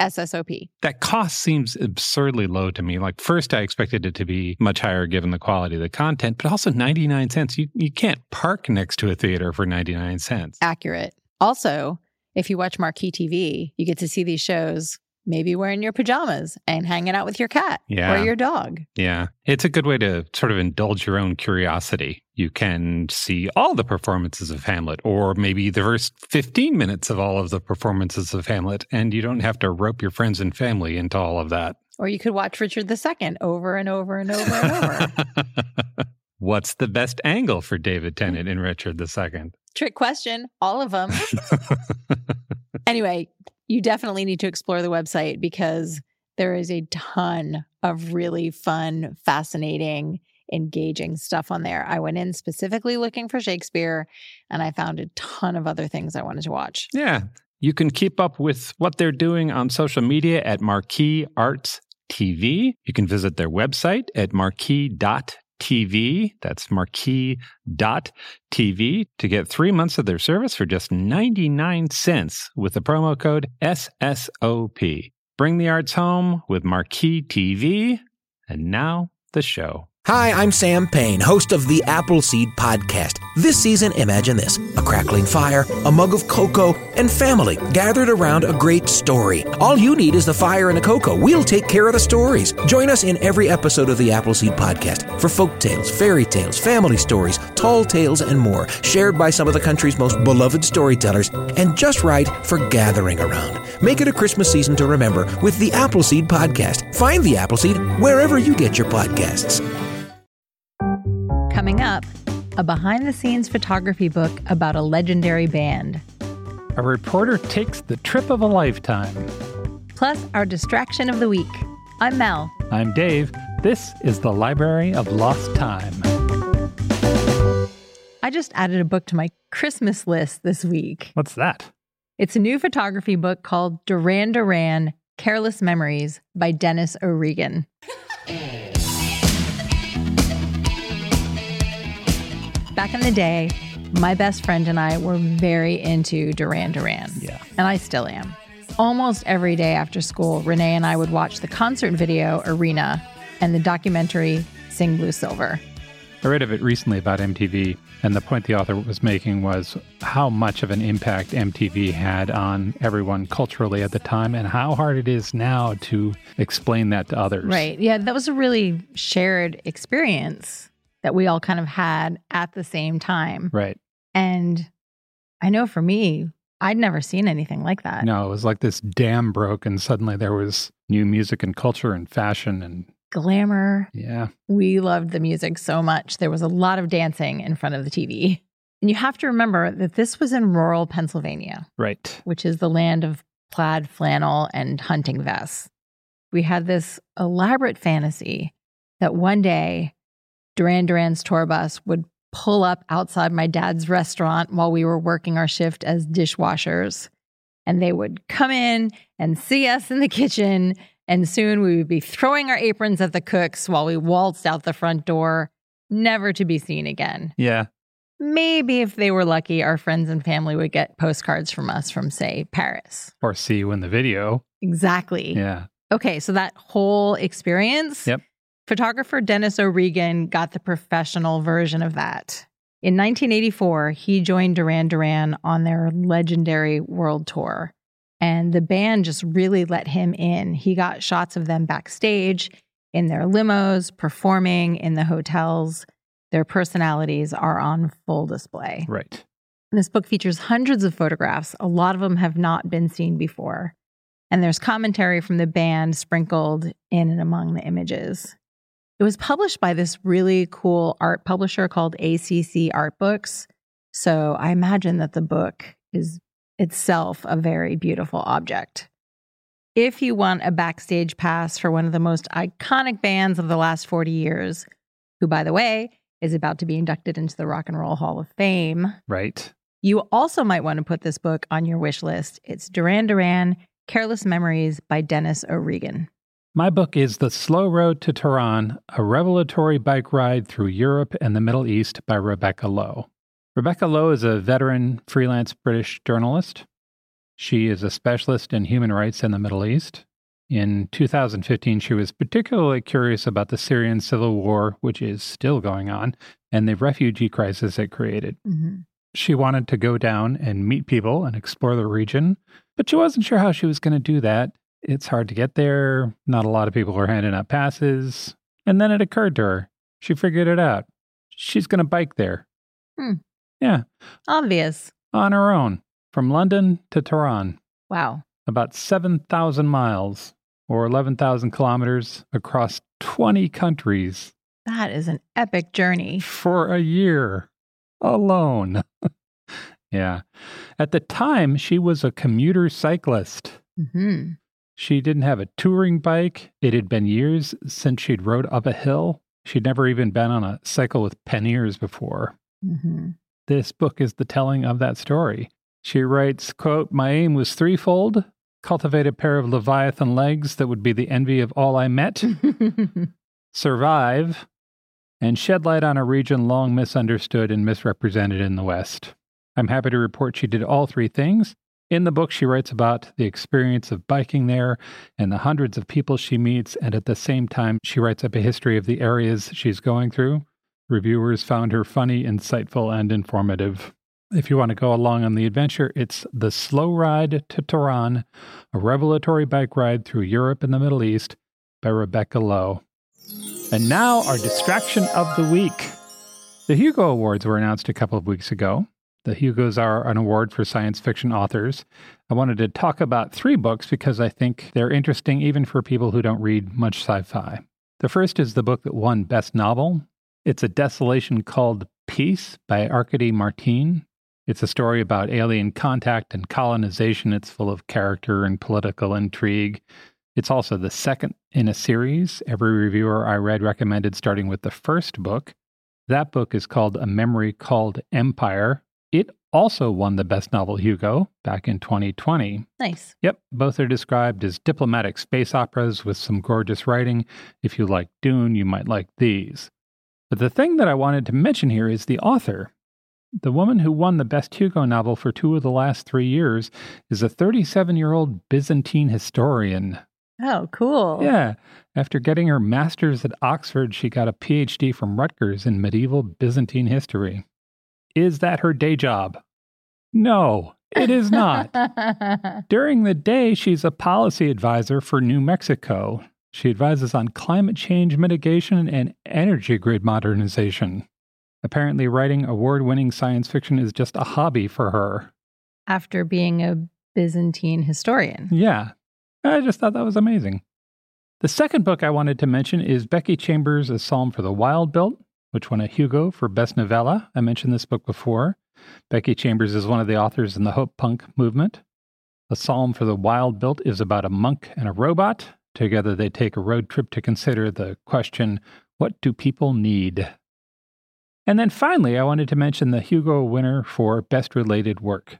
SSOP. That cost seems absurdly low to me. Like, first, I expected it to be much higher given the quality of the content, but also 99 cents. You, you can't park next to a theater for 99 cents. Accurate. Also, if you watch Marquee TV, you get to see these shows maybe wearing your pajamas and hanging out with your cat Yeah. or your dog. Yeah. It's a good way to sort of indulge your own curiosity. You can see all the performances of Hamlet, or maybe the first 15 minutes of all of the performances of Hamlet, and you don't have to rope your friends and family into all of that. Or you could watch Richard II over and over and over and over. What's the best angle for David Tennant in Richard II? Trick question, all of them. anyway, you definitely need to explore the website because there is a ton of really fun, fascinating, engaging stuff on there. I went in specifically looking for Shakespeare and I found a ton of other things I wanted to watch. Yeah. You can keep up with what they're doing on social media at Marquee Arts TV. You can visit their website at marquee.tv. That's marquee.tv to get three months of their service for just 99 cents with the promo code SSOP. Bring the arts home with Marquee TV. And now the show. Hi, I'm Sam Payne, host of the Appleseed Podcast. This season, imagine this a crackling fire, a mug of cocoa, and family gathered around a great story. All you need is the fire and the cocoa. We'll take care of the stories. Join us in every episode of the Appleseed Podcast for folk tales, fairy tales, family stories, tall tales, and more, shared by some of the country's most beloved storytellers, and just right for gathering around. Make it a Christmas season to remember with the Appleseed Podcast. Find the Appleseed wherever you get your podcasts. Coming up, a behind the scenes photography book about a legendary band, A reporter takes the trip of a lifetime. plus our distraction of the week. I'm Mel. I'm Dave. This is the Library of Lost Time. I just added a book to my Christmas list this week. What's that? It's a new photography book called Duran Duran Careless Memories by Dennis O'Regan. Back in the day, my best friend and I were very into Duran Duran. Yeah. And I still am. Almost every day after school, Renee and I would watch the concert video Arena and the documentary Sing Blue Silver. I read of it recently about MTV, and the point the author was making was how much of an impact MTV had on everyone culturally at the time, and how hard it is now to explain that to others. Right. Yeah, that was a really shared experience that we all kind of had at the same time. Right. And I know for me, I'd never seen anything like that. No, it was like this dam broke, and suddenly there was new music and culture and fashion, and Glamour. yeah. We loved the music so much. There was a lot of dancing in front of the TV. And you have to remember that this was in rural Pennsylvania, Right. which is the land of plaid flannel and hunting vests. We had this elaborate fantasy that one day Duran Duran's tour bus would pull up outside my dad's restaurant while we were working our shift as dishwashers. And they would come in and see us in the kitchen. And soon we would be throwing our aprons at the cooks while we waltzed out the front door, never to be seen again. Yeah. Maybe if they were lucky, our friends and family would get postcards from us from, say, Paris. Or see you in the video. Exactly. Yeah. Okay, so that whole experience. Yep. Photographer Dennis O'Regan got the professional version of that. In 1984, he joined Duran Duran on their legendary world tour. And the band just really let him in. He got shots of them backstage in their limos, performing in the hotels. Their personalities are on full display. Right. This book features hundreds of photographs. A lot of them have not been seen before. And there's commentary from the band sprinkled in and among the images. It was published by this really cool art publisher called ACC Art Books. So I imagine that the book is itself a very beautiful object. If you want a backstage pass for one of the most iconic bands of the last 40 years, who, by the way, is about to be inducted into the Rock and Roll Hall of Fame, Right. you also might want to put this book on your wish list. It's Duran Duran Careless Memories by Dennis O'Regan. My book is The Slow Road to Tehran, a revelatory bike ride through Europe and the Middle East by Rebecca Lowe. Rebecca Lowe is a veteran freelance British journalist. She is a specialist in human rights in the Middle East. In 2015, she was particularly curious about the Syrian civil war, which is still going on, and the refugee crisis it created. She wanted to go down and meet people and explore the region, but she wasn't sure how she was going to do that. It's hard to get there. Not a lot of people are handing out passes. And then it occurred to her. She figured it out. She's going to bike there. Hmm. Yeah, Obvious. on her own from London to Tehran, Wow. about 7,000 miles or 11,000 kilometers across 20 countries That is an epic journey. for a year alone. yeah. At the time, she was a commuter cyclist. Mm-hmm. She didn't have a touring bike. It had been years since she'd rode up a hill. She'd never even been on a cycle with panniers before. hmm This book is the telling of that story. She writes, quote, My aim was threefold cultivate a pair of Leviathan legs that would be the envy of all I met, survive, and shed light on a region long misunderstood and misrepresented in the West. I'm happy to report she did all three things. In the book, she writes about the experience of biking there and the hundreds of people she meets, and at the same time, she writes up a history of the areas she's going through. Reviewers found her funny, insightful, and informative. If you want to go along on the adventure, it's The Slow Ride to Tehran, a revelatory bike ride through Europe and the Middle East by Rebecca Lowe. And now, our distraction of the week. The Hugo Awards were announced a couple of weeks ago. The Hugos are an award for science fiction authors. I wanted to talk about three books because I think they're interesting even for people who don't read much sci fi. The first is the book that won Best Novel. It's A Desolation Called Peace by Arkady Martine. It's a story about alien contact and colonization. It's full of character and political intrigue. It's also the second in a series. Every reviewer I read recommended starting with the first book. That book is called A Memory Called Empire. It also won the Best Novel Hugo back in 2020. nice. Yep, both are described as diplomatic space operas with some gorgeous writing. If you like Dune, you might like these. But the thing that I wanted to mention here is the author. The woman who won the Best Hugo novel for two of the last three years is a 37 year old Byzantine historian. Oh, cool. Yeah, after getting her master's at Oxford, she got a PhD from Rutgers in medieval Byzantine history. Is that her day job? No, it is not. During the day, she's a policy advisor for New Mexico. She advises on climate change mitigation and energy grid modernization. Apparently, writing award winning science fiction is just a hobby for her. After being a Byzantine historian. Yeah, I just thought that was amazing. The second book I wanted to mention is Becky Chambers' A Psalm for the Wild Built, which won a Hugo for Best Novella. I mentioned this book before. Becky Chambers is one of the authors in the Hope Punk movement. A Psalm for the Wild Built is about a monk and a robot. Together, they take a road trip to consider the question what do people need? And then finally, I wanted to mention the Hugo winner for Best Related Work.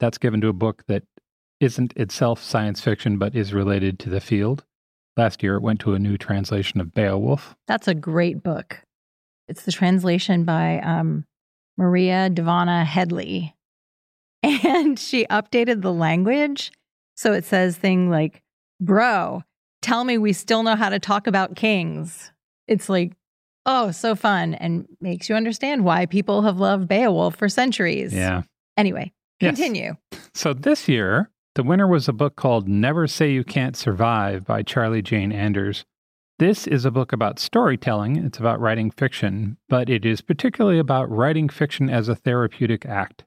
That's given to a book that isn't itself science fiction, but is related to the field. Last year, it went to a new translation of Beowulf. That's a great book. It's the translation by um, Maria Dahvana Headley. And she updated the language. So it says thing like, bro, tell me we still know how to talk about kings. It's like, oh, so fun and makes you understand why people have loved Beowulf for centuries. Yeah. Anyway, Yes. continue. So this year, the winner was a book called Never Say You Can't Survive by Charlie Jane Anders. This is a book about storytelling. It's about writing fiction, but it is particularly about writing fiction as a therapeutic act.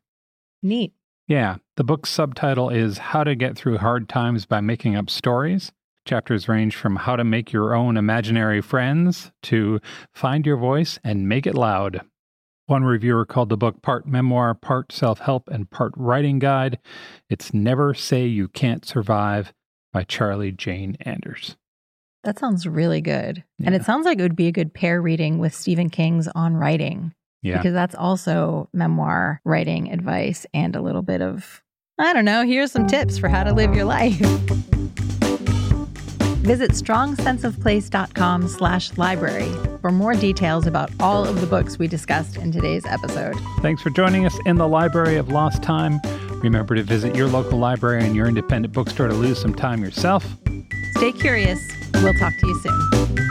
Neat. Yeah, the book's subtitle is How to Get Through Hard Times by Making Up Stories. Chapters range from how to make your own imaginary friends to find your voice and make it loud. One reviewer called the book part memoir, part self help, and part writing guide. It's Never Say You Can't Survive by Charlie Jane Anders. That sounds really good. And it sounds like it would be a good pair reading with Stephen King's On Writing, Yeah. because that's also memoir writing advice and a little bit of, I don't know, here's some tips for how to live your life. Visit strongsenseofplace.com slash library for more details about all of the books we discussed in today's episode. Thanks for joining us in the Library of Lost Time. Remember to visit your local library and your independent bookstore to lose some time yourself. Stay curious. We'll talk to you soon.